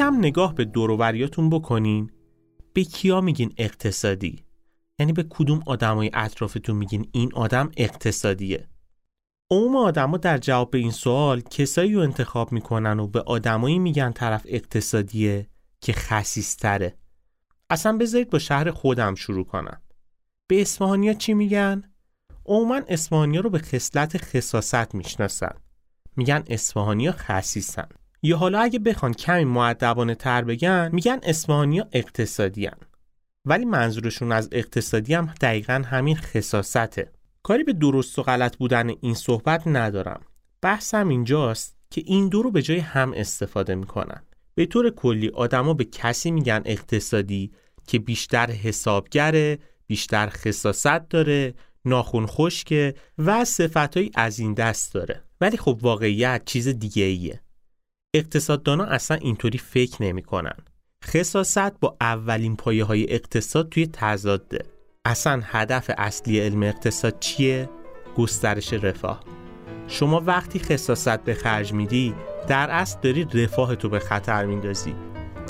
یکم نگاه به دوروبریاتون بکنین. به کیا میگین اقتصادی؟ یعنی به کدوم آدمای اطرافتون میگین این آدم اقتصادیه؟ عموم آدما در جواب به این سوال کسایی رو انتخاب می‌کنن و به آدمایی میگن طرف اقتصادیه که خسیستره. اصلا بذارید با شهر خودم شروع کنم. به اسفهانیا چی میگن؟ عموما اسفهانیا رو به خصلت خصاست می‌شناسن. میگن اسفهانیا خسیسن. یا حالا اگه بخوان کمی معدبانه تر بگن میگن اسپانیا اقتصادی هن. ولی منظورشون از اقتصادی هم دقیقا همین خصاصته. کاری به درست و غلط بودن این صحبت ندارم. بحثم اینجاست که این دو رو به جای هم استفاده می‌کنن. به طور کلی آدما به کسی میگن اقتصادی که بیشتر حسابگره بیشتر خصاصت داره ناخون خشکه و صفتهایی از این دست داره. ولی خب واقعیت چیز دیگه ایه اقتصاددانا اصلا اینطوری فکر نمی‌کنن. خصاصت با اولین پایه های اقتصاد توی تضاده. اصلا هدف اصلی علم اقتصاد چیه؟ گسترش رفاه. شما وقتی خصاصت به خرج میدی در اصل داری رفاه تو به خطر میندازی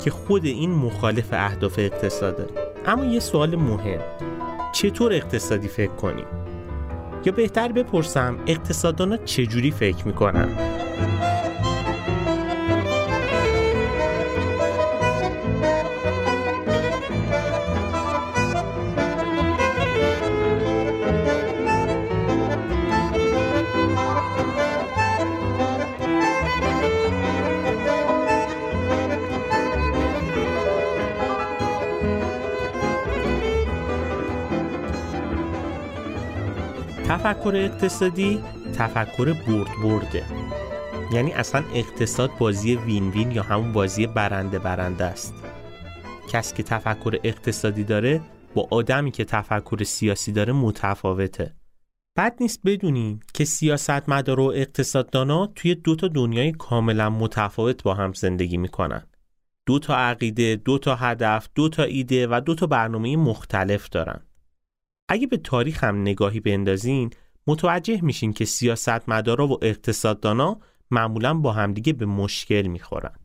که خود این مخالف اهداف اقتصاده. اما یه سوال مهم چطور اقتصادی فکر کنیم؟ یا بهتر بپرسم اقتصاددانا چجوری فکر می‌کنن؟ تفکر اقتصادی؟ تفکر برد برده. یعنی اصلا اقتصاد بازی وین وین یا همون بازی برنده برنده است. کسی که تفکر اقتصادی داره با آدمی که تفکر سیاسی داره متفاوته. بد نیست بدونیم که سیاست مدار و اقتصاددانا توی دو تا دنیای کاملا متفاوت با هم زندگی می‌کنن. دو تا عقیده، دو تا هدف، دو تا ایده و دو تا برنامه مختلف دارن. اگه به تاریخ هم نگاهی بندازین متوجه میشین که سیاستمدارا و اقتصاددانا معمولا با همدیگه به مشکل می‌خورن.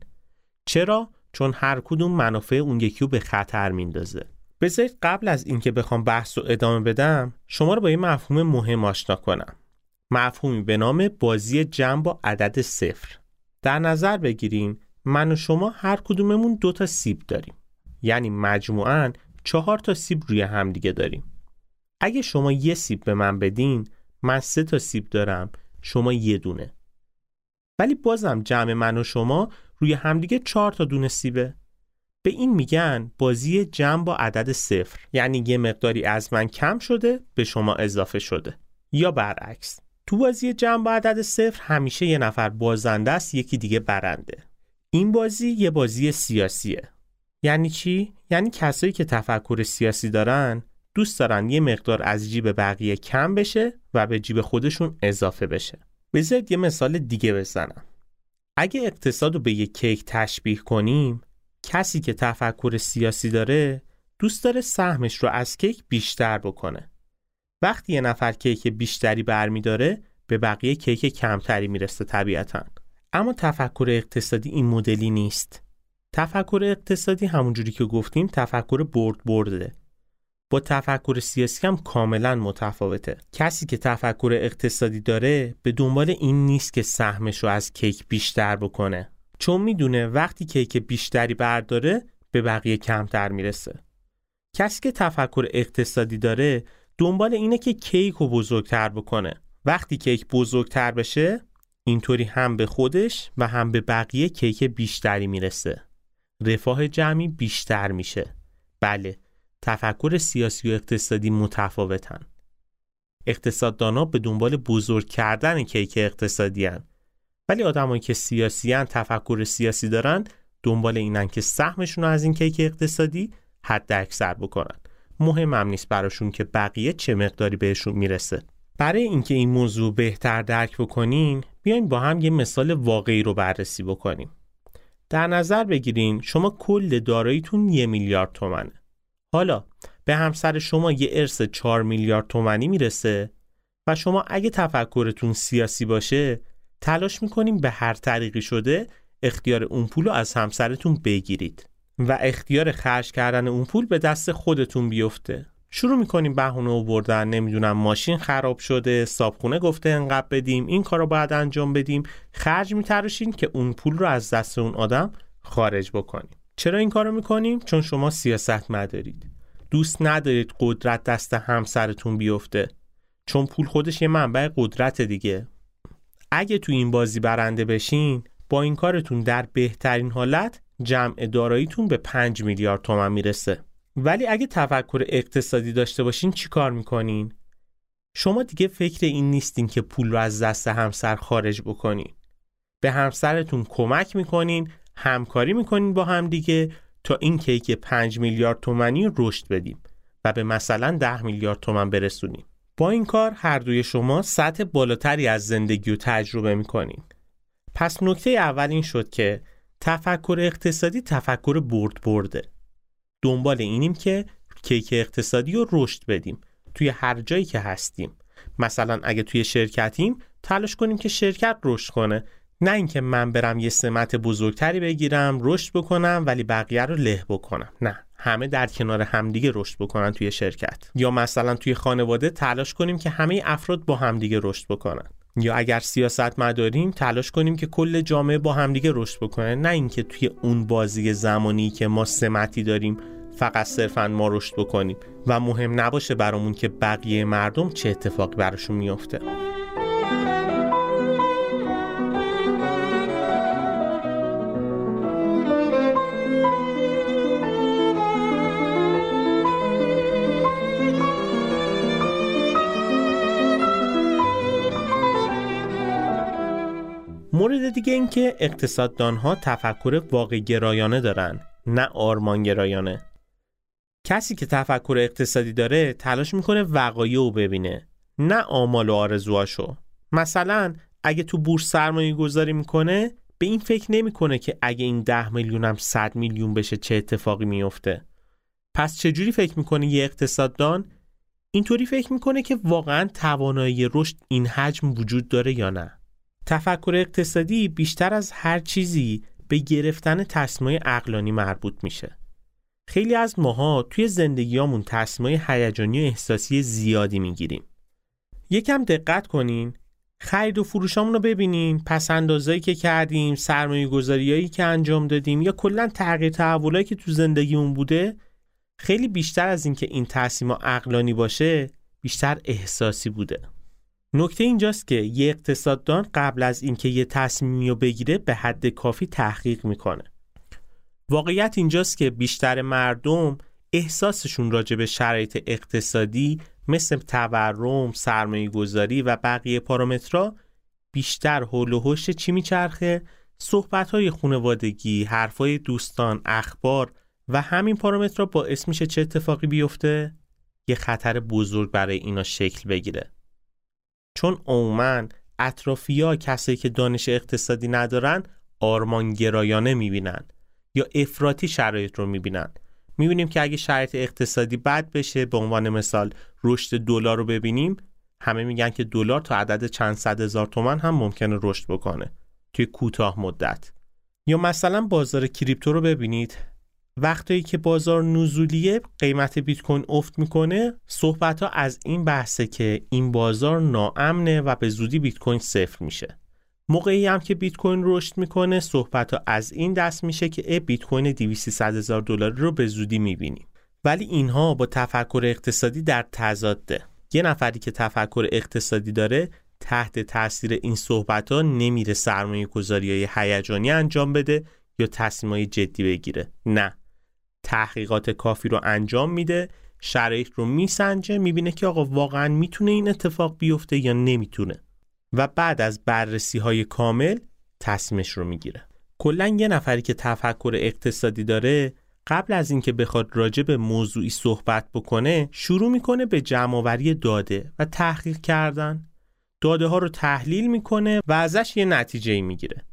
چرا؟ چون هر کدوم منافع اون یکی رو به خطر میندازه. بذارید قبل از اینکه بخوام بحث رو ادامه بدم شما رو با یه مفهوم مهم آشنا کنم. مفهومی به نام بازی جمع با عدد صفر. در نظر بگیریم من و شما هر کدوممون دو تا سیب داریم. یعنی مجموعاً چهار تا سیب روی همدیگه داریم. اگه شما یه سیب به من بدین من سه تا سیب دارم شما یه دونه. ولی بازم جمع من و شما روی همدیگه چهار تا دونه سیبه. به این میگن بازی جمع با عدد صفر. یعنی یه مقداری از من کم شده به شما اضافه شده. یا برعکس تو بازی جمع با عدد صفر همیشه یه نفر بازنده است یکی دیگه برنده. این بازی یه بازی سیاسیه. یعنی چی؟ یعنی کسایی که تفکر سیاسی دارن دوست دارن یه مقدار از جیب بقیه کم بشه و به جیب خودشون اضافه بشه. بذارید یه مثال دیگه بزنم. اگه اقتصاد رو به یه کیک تشبیه کنیم کسی که تفکر سیاسی داره دوست داره سهمش رو از کیک بیشتر بکنه. وقتی یه نفر کیک بیشتری برمیداره به بقیه کیک کمتری می‌رسه طبیعتا. اما تفکر اقتصادی این مدلی نیست. تفکر اقتصادی همونجوری که گفتیم تفکر برد برده با تفکر سیاسی هم کاملا متفاوته. کسی که تفکر اقتصادی داره به دنبال این نیست که سهمش رو از کیک بیشتر بکنه. چون می‌دونه وقتی کیک بیشتری برداره به بقیه کمتر می‌رسه. کسی که تفکر اقتصادی داره دنبال اینه که کیک رو بزرگتر بکنه. وقتی کیک بزرگتر بشه اینطوری هم به خودش و هم به بقیه کیک بیشتری می‌رسه. رفاه جمعی بیشتر میشه. بله تفکر سیاسی و اقتصادی متفاوتن. اقتصاددانا به دنبال بزرگ کردن کیک اقتصادی هن. ولی آدمایی که سیاسی هن تفکر سیاسی دارن دنبال اینن که سهمشون رو از این کیک اقتصادی حد اکثر بکنن مهمم نیست براشون که بقیه چه مقداری بهشون می‌رسه برای اینکه این موضوع بهتر درک بکنین بیاین با هم یه مثال واقعی رو بررسی بکنیم در نظر بگیرین شما کل داراییتون یه میلیارد تومنه حالا به همسر شما یه ارث 4 میلیارد تومنی می‌رسه و شما اگه تفکرتون سیاسی باشه تلاش می‌کنیم به هر طریقی شده اختیار اون پول رو از همسرتون بگیرید و اختیار خرج کردن اون پول به دست خودتون بیفته. شروع می‌کنیم بهونه بردن نمی‌دونم ماشین خراب شده صابخونه گفته انقدر بدیم این کارو باید انجام بدیم. خرج میتراشین که اون پول رو از دست اون آدم خارج بکنیم چرا این کارو می‌کنیم؟ چون شما سیاست مدارید. دوست ندارید قدرت دست همسرتون بیفته. چون پول خودش یه منبع قدرت دیگه. اگه تو این بازی برنده بشین با این کارتون در بهترین حالت جمع داراییتون به 5 میلیارد تومن می‌رسه. ولی اگه تفکر اقتصادی داشته باشین چی کار می‌کنین؟ شما دیگه فکر این نیستین که پول رو از دست همسر خارج بکنین. به همسرتون کمک می‌کنین همکاری می‌کنین با هم دیگه تا این کیک 5 میلیارد تومنی رشد بدیم و به مثلا 10 میلیارد تومن برسونیم. با این کار هر دوی شما سطح بالاتری از زندگی رو تجربه می‌کنین. پس نکته اول این شد که تفکر اقتصادی تفکر برد برده. دنبال اینیم که کیک اقتصادی رو رشد بدیم توی هر جایی که هستیم. مثلا اگه توی شرکتیم تلاش کنیم که شرکت رشد کنه. نه اینکه من برم یه سمت بزرگتری بگیرم رشد بکنم ولی بقیه رو له بکنم. نه همه در کنار همدیگه رشد بکنن توی شرکت. یا مثلا توی خانواده تلاش کنیم که همه افراد با همدیگه رشد بکنن. یا اگر سیاست مداریم تلاش کنیم که کل جامعه با همدیگه رشد بکنه. نه اینکه توی اون بازی زمانی که ما سمتی داریم فقط صرفا ما رشد بکنیم. و مهم نباشه برامون که بقیه مردم چه اتفاقی براشون میافته. مورد دیگه این که اقتصاددان ها تفکر واقع گرایانه دارن نه آرمان گرایانه. کسی که تفکر اقتصادی داره تلاش می‌کنه وقایع رو ببینه نه آمال و آرزوهاشو. مثلا اگه تو بورس سرمایه گذاری می‌کنه به این فکر نمی‌کنه که اگه این ده میلیون هم صد میلیون بشه چه اتفاقی میفته پس چجوری فکر می‌کنه یه اقتصاددان؟ اینطوری فکر می‌کنه که واقعا توانایی رشد این حجم وجود داره یا نه. تفکر اقتصادی بیشتر از هر چیزی به گرفتن تصمیم عقلانی مربوط میشه. خیلی از ماها توی زندگیامون تصمیم هیجانی و احساسی زیادی می‌گیریم. یکم دقت کنین خرید و فروشامون رو ببینین پس اندازایی که کردیم سرمایه گذاریایی که انجام دادیم یا کلا تغییر تحولایی که تو زندگیمون بوده خیلی بیشتر از اینکه این تصمیم عقلانی باشه بیشتر احساسی بوده نکته اینجاست که یه اقتصاددان قبل از اینکه یه تصمیمی رو بگیره به حد کافی تحقیق می‌کنه. واقعیت اینجاست که بیشتر مردم احساسشون راجع به شرایط اقتصادی مثل تورم، سرمایه گذاری و بقیه پارامترها بیشتر حول و حوش چی میچرخه؟ صحبت های خانوادگی، حرفای دوستان، اخبار و همین پارامترها باعث میشه چه اتفاقی بیفته؟ یه خطر بزرگ برای اینا شکل بگیره. چون عموما اطرافیا کسایی که دانش اقتصادی ندارن آرمانگرایانه می‌بینن یا افراطی شرایط رو می‌بینن. می‌بینیم که اگه شرایط اقتصادی بد بشه به عنوان مثال رشد دلار رو ببینیم همه میگن که دلار تا عدد چند صد هزار تومن هم ممکنه رشد بکنه توی کوتاه مدت. یا مثلا بازار کریپتو رو ببینید. وقتی که بازار نزولیه قیمت بیت کوین افت می‌کنه صحبت ها از این بحثه که این بازار ناامنه و به زودی بیت کوین صفر میشه. موقعی هم که بیت کوین رشد می‌کنه صحبت ها از این دست میشه که بیت کوین 200 هزار دلار رو به زودی می‌بینیم. ولی اینها با تفکر اقتصادی در تضاده. یه نفری که تفکر اقتصادی داره تحت تاثیر این صحبت ها نمیره سرمایه گذاری های هیجانی انجام بده یا تصمیم جدی بگیره. نه. تحقیقات کافی رو انجام میده شرایط رو میسنجه می‌بینه که آقا واقعا می‌تونه این اتفاق بیفته یا نمی‌تونه. و بعد از بررسی های کامل تصمیمش رو می‌گیره. کلا یه نفری که تفکر اقتصادی داره قبل از اینکه بخواد راجع به موضوعی صحبت بکنه شروع می‌کنه به جمعآوری داده و تحقیق کردن. داده ها رو تحلیل می‌کنه و ازش یه نتیجه می‌گیره.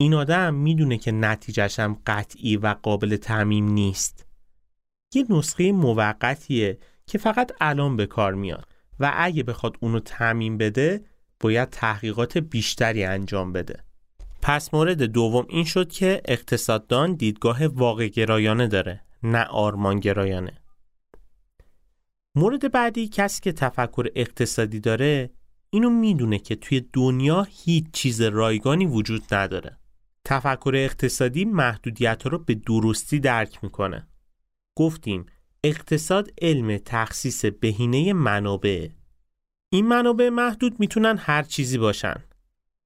این آدم می‌دونه که نتیجهش هم قطعی و قابل تعمیم نیست. یه نسخه موقتیه که فقط الان به کار میاد و اگه بخواد اونو تعمین بده باید تحقیقات بیشتری انجام بده. پس مورد دوم این شد که اقتصاددان دیدگاه واقع گرایانه داره نه آرمان گرایانه. مورد بعدی کسی که تفکر اقتصادی داره اینو می‌دونه که توی دنیا هیچ چیز رایگانی وجود نداره. تفکر اقتصادی محدودیت رو به درستی درک می‌کنه. گفتیم اقتصاد علم تخصیص بهینه منابع. این منابع محدود می‌تونن هر چیزی باشن.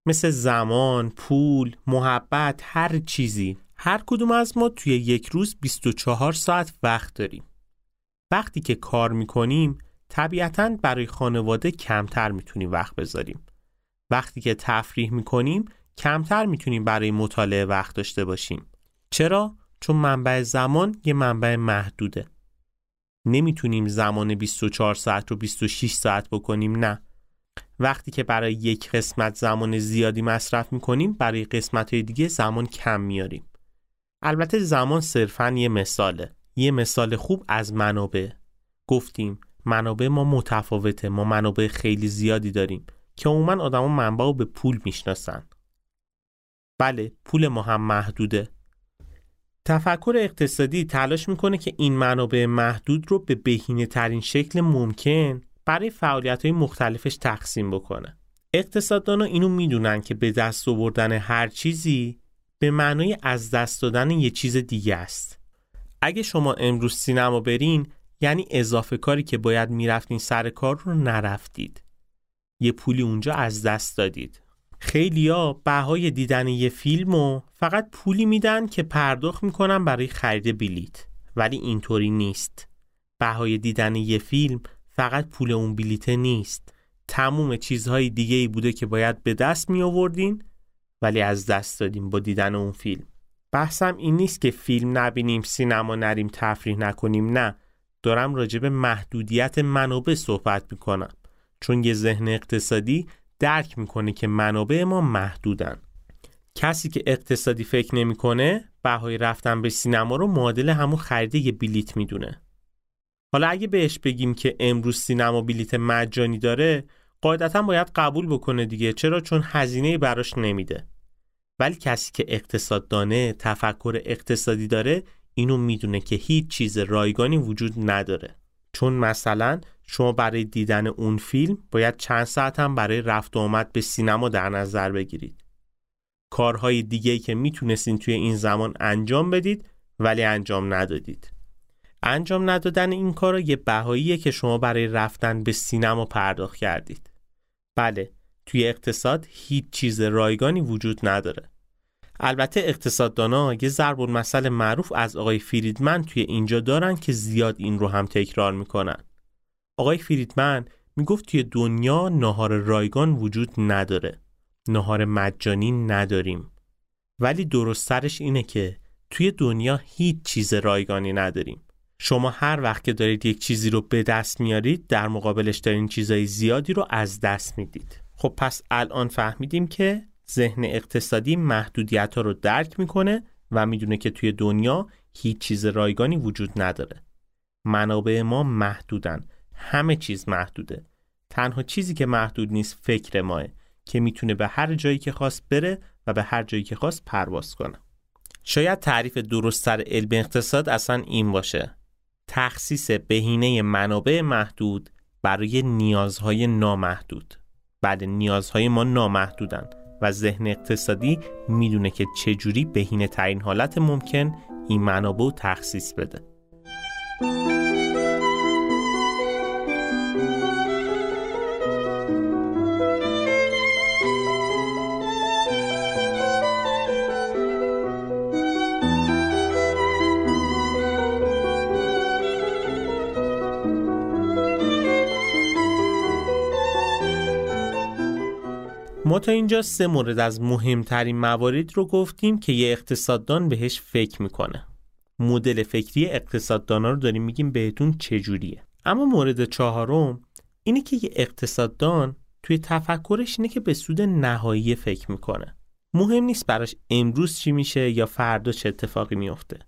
مثل زمان، پول، محبت، هر چیزی. هر کدوم از ما توی یک روز 24 ساعت وقت داریم. وقتی که کار می‌کنیم طبیعتا برای خانواده کمتر می‌تونیم وقت بذاریم. وقتی که تفریح می‌کنیم کمتر می‌تونیم برای مطالعه وقت داشته باشیم. چرا؟ چون منبع زمان یه منبع محدوده. نمی‌تونیم زمان 24 ساعت رو 26 ساعت بکنیم نه. وقتی که برای یک قسمت زمان زیادی مصرف می‌کنیم برای قسمت های دیگه زمان کم میاریم البته زمان صرفا یه مثاله. یه مثال خوب از منابع. گفتیم منابع ما متفاوته. ما منابع خیلی زیادی داریم که عموما آدما منبع رو به پول می‌شناسن. بله پول ما هم محدوده تفکر اقتصادی تلاش می‌کنه که این منابع محدود رو به بهینه ترین شکل ممکن برای فعالیت های مختلفش تقسیم بکنه. اقتصاددان اینو می‌دونن که به دست آوردن هر چیزی به معنای از دست دادن یه چیز دیگه است. اگه شما امروز سینما برین یعنی اضافه کاری که باید می‌رفتین سر کار رو نرفتید. یه پولی اونجا از دست دادید. خیلیا بهای دیدن یه فیلم و فقط پولی میدن که پرداخت می‌کنن برای خرید بلیت. ولی اینطوری نیست. بهای دیدن یه فیلم فقط پول اون بلیته نیست. تموم چیزهای دیگه ای بوده که باید به دست می آوردین ولی از دست دادیم با دیدن اون فیلم. بحثم این نیست که فیلم نبینیم سینما نریم تفریح نکنیم نه. دارم راجع به محدودیت منابع صحبت می‌کنم. چون یه ذهن اقتصادی درک می‌کنه که منابع ما محدودن. کسی که اقتصادی فکر نمی‌کنه بهای رفتن به سینما رو معادل همون خرید یه بلیت می‌دونه. حالا اگه بهش بگیم که امروز سینما بلیت مجانی داره قاعدتا باید قبول بکنه دیگه. چرا؟ چون هزینه براش نمیده. ولی کسی که اقتصاد دانه تفکر اقتصادی داره اینو می‌دونه که هیچ چیز رایگانی وجود نداره. چون مثلا شما برای دیدن اون فیلم باید چند ساعت هم برای رفت و آمد به سینما در نظر بگیرید کارهای دیگه که می‌تونستین توی این زمان انجام بدید ولی انجام ندادید انجام ندادن این کار یه بهاییه که شما برای رفتن به سینما پرداخت کردید. بله، توی اقتصاد هیچ چیز رایگانی وجود نداره. البته اقتصاددانا یه ضرب مسئله معروف از آقای فریدمن توی اینجا دارن که زیاد این رو هم تکرار می‌کنن. آقای فریدمن می‌گفت توی دنیا نهار رایگان وجود نداره. نهار مجانی نداریم. ولی درست سرش اینه که توی دنیا هیچ چیز رایگانی نداریم. شما هر وقت که دارید یک چیزی رو به دست میارید در مقابلش دارین چیزای زیادی رو از دست می‌دید خب پس الان فهمیدیم که ذهن اقتصادی محدودیت ها رو درک می‌کنه و می‌دونه که توی دنیا هیچ چیز رایگانی وجود نداره منابع ما محدودن همه چیز محدوده. تنها چیزی که محدود نیست فکر ماه که می‌تونه به هر جایی که خواست بره و به هر جایی که خواست پرواز کنه. شاید تعریف درستتر علم اقتصاد اصلا این باشه. تخصیص بهینه منابع محدود برای نیازهای نامحدود. بعد نیازهای ما نامحدودن و ذهن اقتصادی می‌دونه که چجوری بهینه ترین حالت ممکن این منابع تخصیص بده. تا اینجا سه مورد از مهمترین موارد رو گفتیم که یه اقتصاددان بهش فکر می‌کنه. مدل فکری اقتصاددانا رو داریم میگیم بهتون چجوریه. اما مورد چهارم اینه که یه اقتصاددان توی تفکرش اینه که به سود نهایی فکر می‌کنه. مهم نیست براش امروز چی میشه یا فردا چه اتفاقی میفته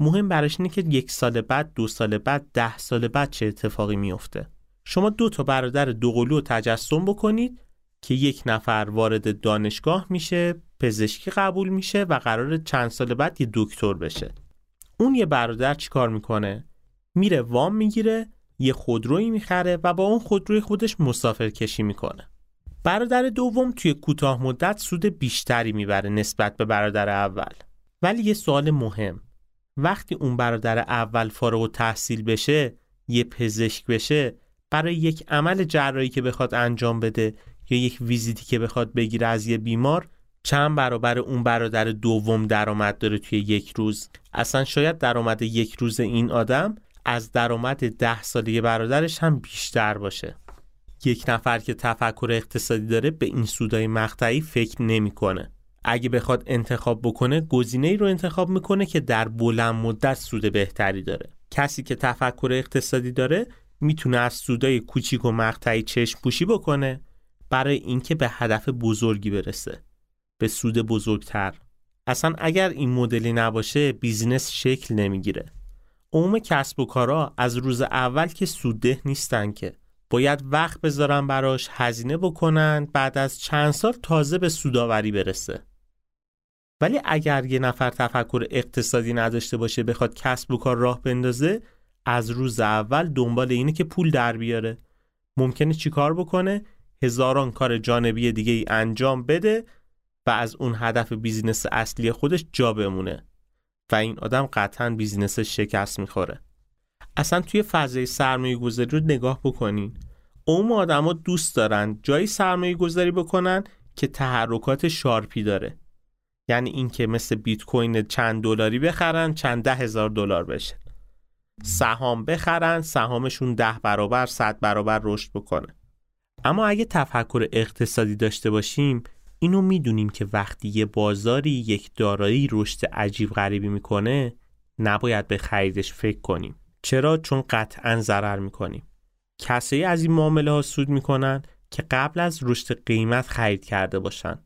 مهم براش اینه که یک سال بعد دو سال بعد ده سال بعد چه اتفاقی میفته شما دو تا برادر دوقلو تجسم بکنید که یک نفر وارد دانشگاه میشه پزشکی قبول میشه و قرار چند سال بعد یه دکتر بشه. اون یه برادر چیکار می‌کنه؟ میره وام می‌گیره یه خودرویی می‌خره و با اون خودروی خودش مسافر کشی می‌کنه. برادر دوم توی کوتاه مدت سود بیشتری می‌بره نسبت به برادر اول. ولی یه سوال مهم. وقتی اون برادر اول فارغ و تحصیل بشه یه پزشک بشه برای یک عمل جراحی که بخواد انجام بده یا یک ویزیتی که بخواد بگیره از یه بیمار چند برابر اون برادر دوم درآمد داره توی یک روز. اصلا شاید درآمد یک روز این آدم از درآمد ده ساله برادرش هم بیشتر باشه. یک نفر که تفکر اقتصادی داره به این سودای مقطعی فکر نمی‌کنه. اگه بخواد انتخاب بکنه گزینه ای رو انتخاب می‌کنه که در بلند مدت سود بهتری داره. کسی که تفکر اقتصادی داره می‌تونه از سودای کوچیک و مقطعی چشم پوشی بکنه. برای اینکه به هدف بزرگی برسه. به سود بزرگتر. اصلا اگر این مدلی نباشه بیزینس شکل نمی‌گیره. عموم کسب و کارا از روز اول که سودده نیستن که. باید وقت بذارن براش هزینه بکنن بعد از چند سال تازه به سوداوری برسه. ولی اگر یه نفر تفکر اقتصادی نداشته باشه بخواد کسب و کار راه بندازه از روز اول دنبال اینه که پول در بیاره. ممکنه چیکار بکنه؟ هزاران کار جانبی دیگه ای انجام بده و از اون هدف business اصلی خودش جا بمونه. و این آدم قطعا business شکست می‌خوره. اصلا توی فضای سرمایه گذاری رو نگاه بکنین. عموم آدما دوست دارن جایی سرمایه گذاری بکنن که تحرکات sharp ی داره. یعنی اینکه مثل بیت کوین چند دلاری بخرن چند ده هزار دلار بشه. سهام بخرن سهامشون ده برابر صد برابر رشد بکنه. اما اگه تفکر اقتصادی داشته باشیم اینو می‌دونیم که وقتی یه بازاری یک دارایی رشد عجیب غریبی می‌کنه نباید به خریدش فکر کنیم. چرا؟ چون قطعا ضرر می‌کنیم. کسایی از این معامله ها سود می‌کنن که قبل از رشد قیمت خرید کرده باشن.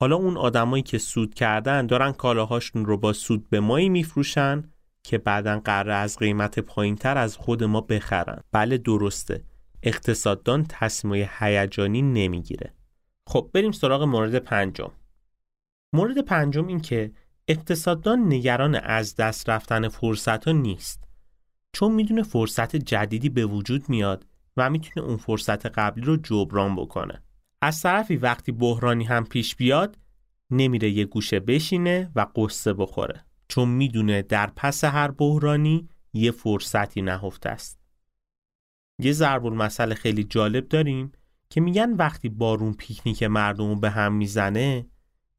حالا اون آدمایی که سود کردن دارن کالاهاشون رو با سود به مایی میفروشن که بعدا قرار از قیمت پایینتر از خود ما بخرن. بله درسته. اقتصاددان تصمیم هیجانی نمی‌گیره. خب بریم سراغ مورد پنجم. مورد پنجم این که اقتصاددان نگران از دست رفتن فرصت ها نیست. چون می‌دونه فرصت جدیدی به وجود میاد و می‌تونه اون فرصت قبلی رو جبران بکنه. از طرفی وقتی بحرانی هم پیش بیاد نمیره یه گوشه بشینه و قصه بخوره. چون می‌دونه در پس هر بحرانی یه فرصتی نهفته است. یه ضرب المثل خیلی جالب داریم که میگن وقتی بارون پیکنیک مردم رو به هم می‌زنه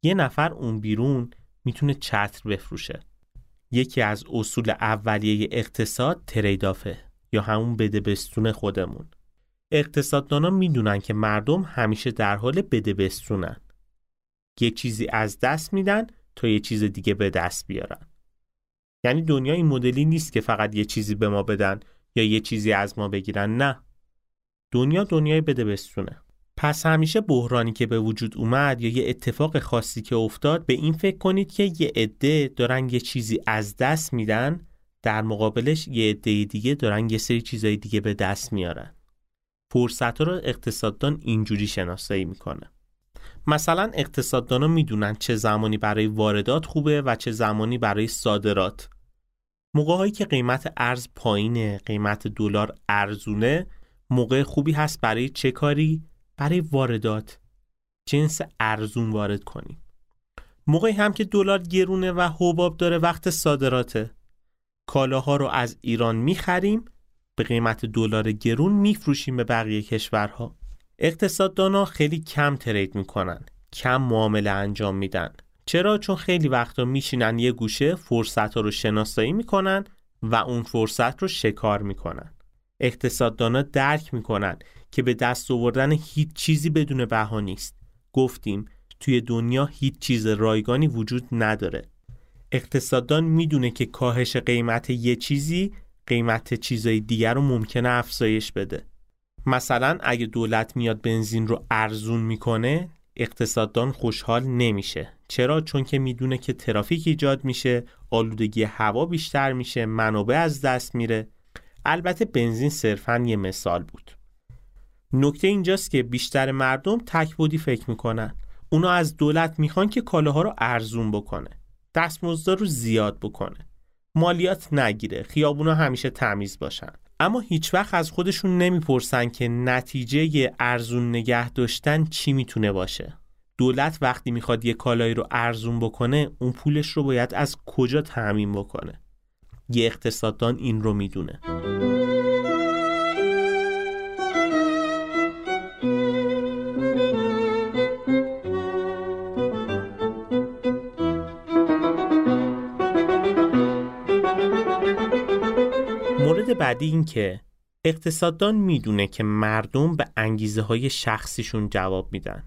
یه نفر اون بیرون می‌تونه چتر بفروشه. یکی از اصول اولیه اقتصاد تریدافه یا همون بده بستون خودمون. اقتصاددانا می‌دونن که مردم همیشه در حال بده بستونن. یه چیزی از دست میدن تا یه چیز دیگه به دست بیارن. یعنی دنیا این مدلی نیست که فقط یه چیزی به ما بدن یا یه چیزی از ما بگیرن؟ نه. دنیا دنیای بده بستونه. پس همیشه بحرانی که به وجود اومد یا یه اتفاق خاصی که افتاد به این فکر کنید که یه عده دارن یه چیزی از دست میدن در مقابلش یه عده دیگه دارن یه سری چیزای دیگه به دست میارن. فرصت رو اقتصاددان اینجوری شناسایی می‌کنه. مثلا اقتصاددانا می‌دونن چه زمانی برای واردات خوبه و چه زمانی برای صادرات. موقعهایی که قیمت ارز پایینه قیمت دلار ارزونه موقع خوبی هست برای چه کاری؟ برای واردات. جنس ارزون وارد کنیم. موقعی هم که دلار گرونه و حباب داره وقت صادراته. کالاها رو از ایران می‌خریم به قیمت دلار گرون میفروشیم به بقیه کشورها. اقتصاددانا خیلی کم ترید می‌کنن کم معامله انجام میدن. چرا؟ چون خیلی وقتا میشینن یه گوشه فرصت ها رو شناسایی می‌کنن و اون فرصت رو شکار می‌کنن. اقتصاددانا درک می‌کنن که به دست آوردن هیچ چیزی بدون بها نیست. گفتیم توی دنیا هیچ چیز رایگانی وجود نداره. اقتصاددان می‌دونه که کاهش قیمت یه چیزی قیمت چیزای دیگر رو ممکنه افزایش بده. مثلا اگه دولت میاد بنزین رو ارزون می‌کنه اقتصاددان خوشحال نمیشه. چرا؟ چون که می‌دونه که ترافیک ایجاد میشه آلودگی هوا بیشتر میشه منابع از دست میره. البته بنزین صرفا یه مثال بود. نکته اینجاست که بیشتر مردم تکبودی فکر می‌کنن. اونا از دولت می‌خوان که کالاها رو ارزون بکنه. دستمزدا رو زیاد بکنه. مالیات نگیره. خیابونا همیشه تمیز باشن. اما هیچ وقت از خودشون نمی‌پرسن که نتیجه ارزون نگه داشتن چی می‌تونه باشه. دولت وقتی می‌خواد یه کالایی رو ارزون بکنه اون پولش رو باید از کجا تعمین بکنه؟ یه اقتصاددان این رو می‌دونه. مورد بعدی این که اقتصاددان می‌دونه که مردم به انگیزه های شخصیشون جواب میدن.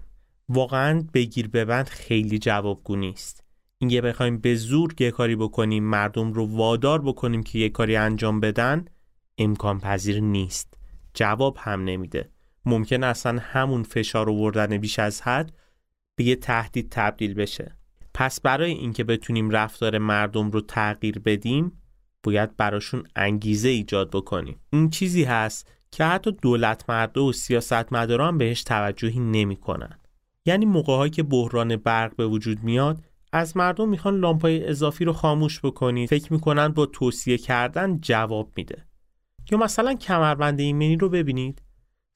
واقعا بگیر ببند خیلی جوابگو نیست. اینکه بخوایم به زور یه کاری بکنیم مردم رو وادار بکنیم که یه کاری انجام بدن امکان پذیر نیست. جواب هم نمیده. ممکن اصلا همون فشار آوردن بیش از حد به یه تهدید تبدیل بشه. پس برای اینکه بتونیم رفتار مردم رو تغییر بدیم باید براشون انگیزه ایجاد بکنیم. این چیزی هست که حتی دولت مرده و سیاست مداران بهش توجهی نمی‌کنن. یعنی موقعهایی که بحران برق به وجود میاد از مردم می‌خوان لامپای اضافی رو خاموش بکنید. فکر می‌کنن با توصیه کردن جواب میده. یا مثلا کمربند ایمنی رو ببینید.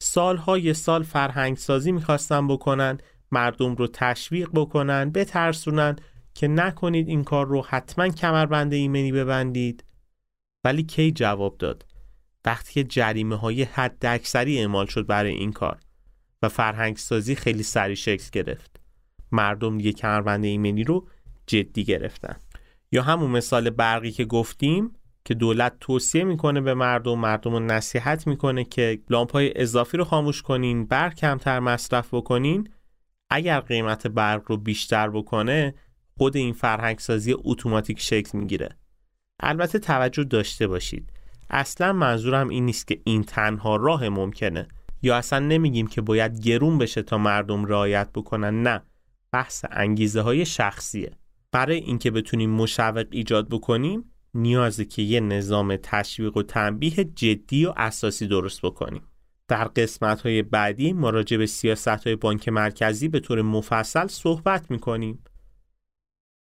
سالهای سال فرهنگ سازی می‌خواستن بکنن مردم رو تشویق بکنن بترسونن که نکنید این کار رو حتما کمربند ایمنی ببندید. ولی کی جواب داد؟ وقتی که جریمه های حد اکثری اعمال شد برای این کار. و فرهنگ سازی خیلی سری شکل گرفت. مردم یک کمربند ایمنی رو جدی گرفتن. یا همون مثال برقی که گفتیم که دولت توصیه می‌کنه به مردم مردم رو نصیحت می‌کنه که لامپای اضافی رو خاموش کنین برق کمتر مصرف بکنین. اگر قیمت برق رو بیشتر بکنه خود این فرهنگ سازی اتوماتیک شکل می‌گیره. البته توجه داشته باشید. اصلا منظورم این نیست که این تنها راه ممکنه. یا اصلا نمیگیم که باید گرون بشه تا مردم رعایت بکنن؟ نه بحث انگیزه های شخصیه. برای اینکه بتونیم مشوق ایجاد بکنیم نیازه که یه نظام تشویق و تنبیه جدی و اساسی درست بکنیم. در قسمت های بعدی مراجع به سیاست های بانک مرکزی به طور مفصل صحبت می‌کنیم.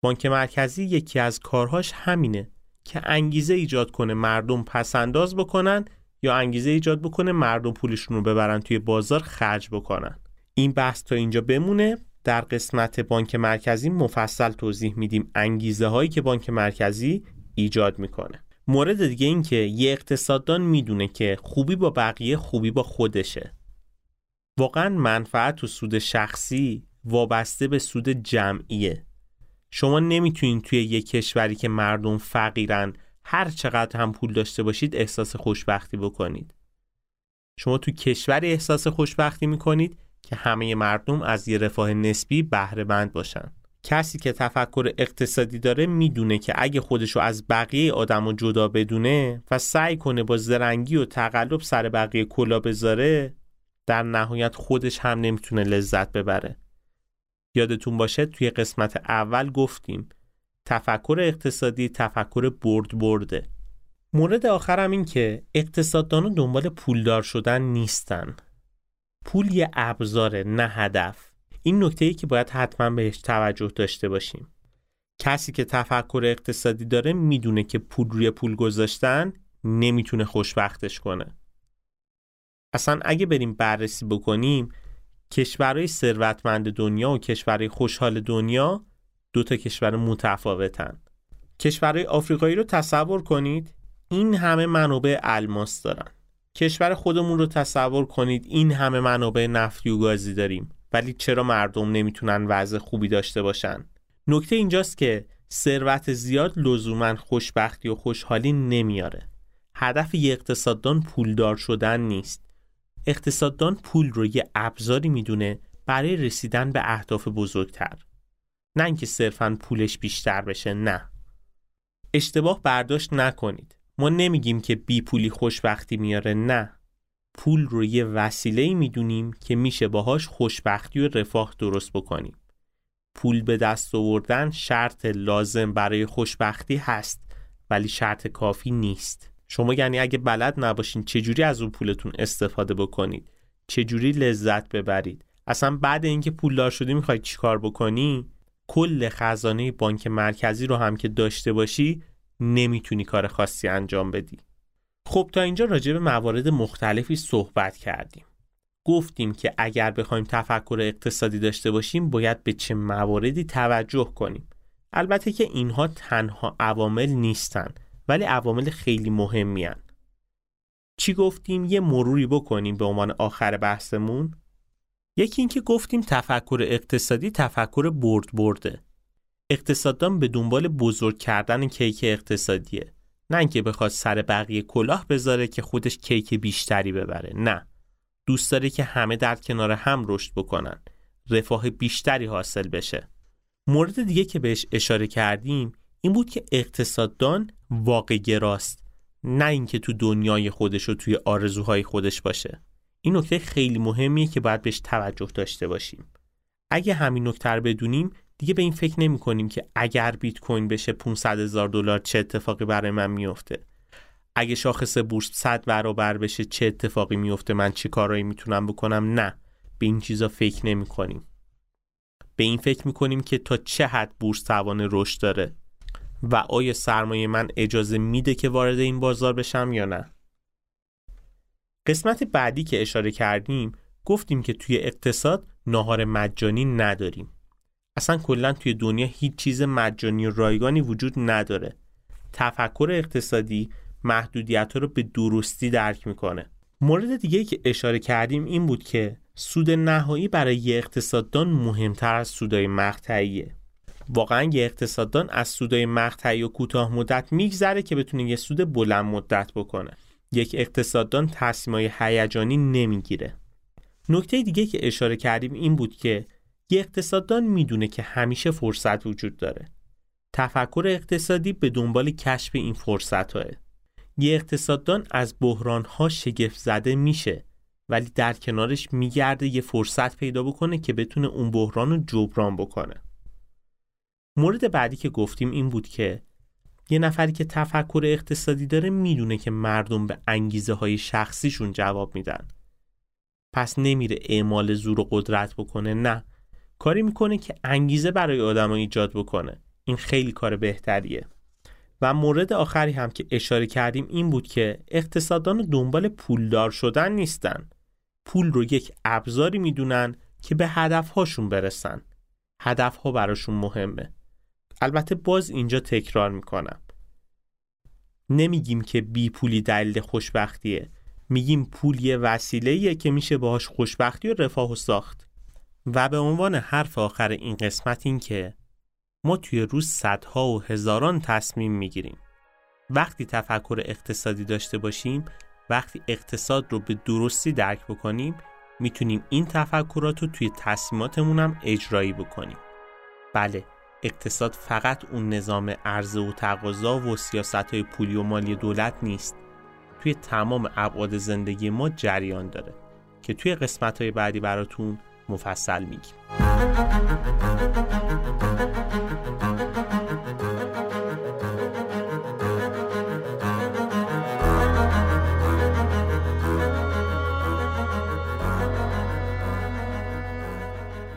بانک مرکزی یکی از کارهاش همینه که انگیزه ایجاد کنه مردم پسنداز بکنن یا انگیزه ایجاد بکنه مردم پولشون رو ببرن توی بازار خرج بکنن. این بحث تا اینجا بمونه. در قسمت بانک مرکزی مفصل توضیح میدیم انگیزه هایی که بانک مرکزی ایجاد می‌کنه. مورد دیگه این که یه اقتصاددان می‌دونه که خوبی با بقیه خوبی با خودشه. واقعا منفعت و سود شخصی وابسته به سود جمعیه. شما نمی‌تونید توی یه کشوری که مردم فقیرن هر چقدر هم پول داشته باشید احساس خوشبختی بکنید. شما تو کشوری احساس خوشبختی می‌کنید که همه مردم از یه رفاه نسبی بهره مند باشن. کسی که تفکر اقتصادی داره می‌دونه که اگه خودشو از بقیه آدم جدا بدونه و سعی کنه با زرنگی و تقلب سر بقیه کلا بذاره در نهایت خودش هم نمی‌تونه لذت ببره. یادتون باشه توی قسمت اول گفتیم تفکر اقتصادی تفکر برد برده. مورد آخرم این که اقتصاددانو دنبال پولدار شدن نیستن. پول یه ابزاره نه هدف. این نکته ای که باید حتما بهش توجه داشته باشیم. کسی که تفکر اقتصادی داره می‌دونه که پول روی پول گذاشتن نمی‌تونه خوشبختش کنه. اصلا اگه بریم بررسی بکنیم کشورهای ثروتمند دنیا و کشورهای خوشحال دنیا دو تا کشور متفاوتن. کشورهای آفریقایی رو تصور کنید این همه منابع الماس دارن. کشور خودمون رو تصور کنید این همه منابع نفتی و گازی داریم. ولی چرا مردم نمی‌تونن وضع خوبی داشته باشن؟ نکته اینجاست که ثروت زیاد لزوما خوشبختی و خوشحالی نمیاره. هدف یه اقتصاددان پولدار شدن نیست. اقتصاددان پول رو یه ابزاری می‌دونه برای رسیدن به اهداف بزرگتر. نه اینکه صرفا پولش بیشتر بشه نه. اشتباه برداشت نکنید. ما نمیگیم که بی پولی خوشبختی میاره نه. پول رو یه وسیله ای می‌دونیم که میشه باهاش خوشبختی و رفاه درست بکنیم. پول به دست آوردن شرط لازم برای خوشبختی هست ولی شرط کافی نیست. شما یعنی اگه بلد نباشین چجوری از اون پولتون استفاده بکنید؟ چجوری لذت ببرید؟ اصلا بعد اینکه پولدار شدی می‌خوای چیکار بکنی؟ کل خزانه بانک مرکزی رو هم که داشته باشی نمی‌تونی کار خاصی انجام بدی. خب تا اینجا راجع به موارد مختلفی صحبت کردیم. گفتیم که اگر بخوایم تفکر اقتصادی داشته باشیم باید به چه مواردی توجه کنیم. البته که اینها تنها عوامل نیستن ولی عوامل خیلی مهمی هن. چی گفتیم؟ یه مروری بکنیم به عنوان آخر بحثمون. یکی اینکه گفتیم تفکر اقتصادی تفکر برد برده. اقتصاددان به دنبال بزرگ کردن کیک اقتصادیه. نه اینکه بخواد سر بقیه کلاه بذاره که خودش کیک بیشتری ببره. نه. دوست داره که همه در کنار هم رشد بکنن. رفاه بیشتری حاصل بشه. مورد دیگه که بهش اشاره کردیم این بود که اقتصاددان واقع گراست نه اینکه تو دنیای خودش و توی آرزوهای خودش باشه. این نکته خیلی مهمیه که باید بهش توجه داشته باشیم. اگه همین نکته رو بدونیم دیگه به این فکر نمی کنیم که اگر بیت کوین بشه 500 هزار دلار چه اتفاقی برای من میفته اگه شاخص بورس 100 برابر بشه چه اتفاقی میفته من چه کارایی می‌تونم بکنم؟ نه. به این چیزا فکر نمی کنیم به این فکر می‌کنیم که تا چه حد بورس توان رشد داره و آیا سرمایه من اجازه میده که وارد این بازار بشم یا نه؟ قسمت بعدی که اشاره کردیم گفتیم که توی اقتصاد ناهار مجانی نداریم. اصلا کلا توی دنیا هیچ چیز مجانی و رایگانی وجود نداره. تفکر اقتصادی محدودیت رو به درستی درک می‌کنه. مورد دیگه که اشاره کردیم این بود که سود نهایی برای یه اقتصاددان مهمتر از سودای مقطعیه. واقعا یه اقتصاددان از سودای مقطعی و کوتاه مدت میگذره که بتونه یه سود بلند مدت بکنه. یک اقتصاددان تصمیمای هیجانی نمی‌گیره. نکته دیگه که اشاره کردیم این بود که یه اقتصاددان می‌دونه که همیشه فرصت وجود داره. تفکر اقتصادی به دنبال کشف این فرصت های. یه اقتصاددان از بحران ها شگفت زده میشه ولی در کنارش میگرده یه فرصت پیدا بکنه که بتونه اون بحران رو جبران بکنه. مورد بعدی که گفتیم این بود که یه نفری که تفکر اقتصادی داره می‌دونه که مردم به انگیزه های شخصیشون جواب میدن. پس نمیره اعمال زور و قدرت بکنه نه. کاری می‌کنه که انگیزه برای آدم ایجاد بکنه. این خیلی کار بهتریه. و مورد آخری هم که اشاره کردیم این بود که اقتصاددان دنبال پولدار شدن نیستن. پول رو یک ابزاری می‌دونن که به هدفهاشون برسن. هدفها براشون مهمه. البته باز اینجا تکرار می‌کنم. نمیگیم که بی پولی دلیل خوشبختیه. میگیم پول یه وسیله که میشه باهاش خوشبختی و رفاه و ساخت. و به عنوان حرف آخر این قسمت این که ما توی روز صدها و هزاران تصمیم می‌گیریم. وقتی تفکر اقتصادی داشته باشیم وقتی اقتصاد رو به درستی درک بکنیم می‌تونیم این تفکرات رو توی تصمیماتمون هم اجرایی بکنیم. بله اقتصاد فقط اون نظام عرضه و تقاضا و سیاست های پولی و مالی دولت نیست. توی تمام ابعاد زندگی ما جریان داره که توی قسمت های بعدی براتون مفصل میگیم.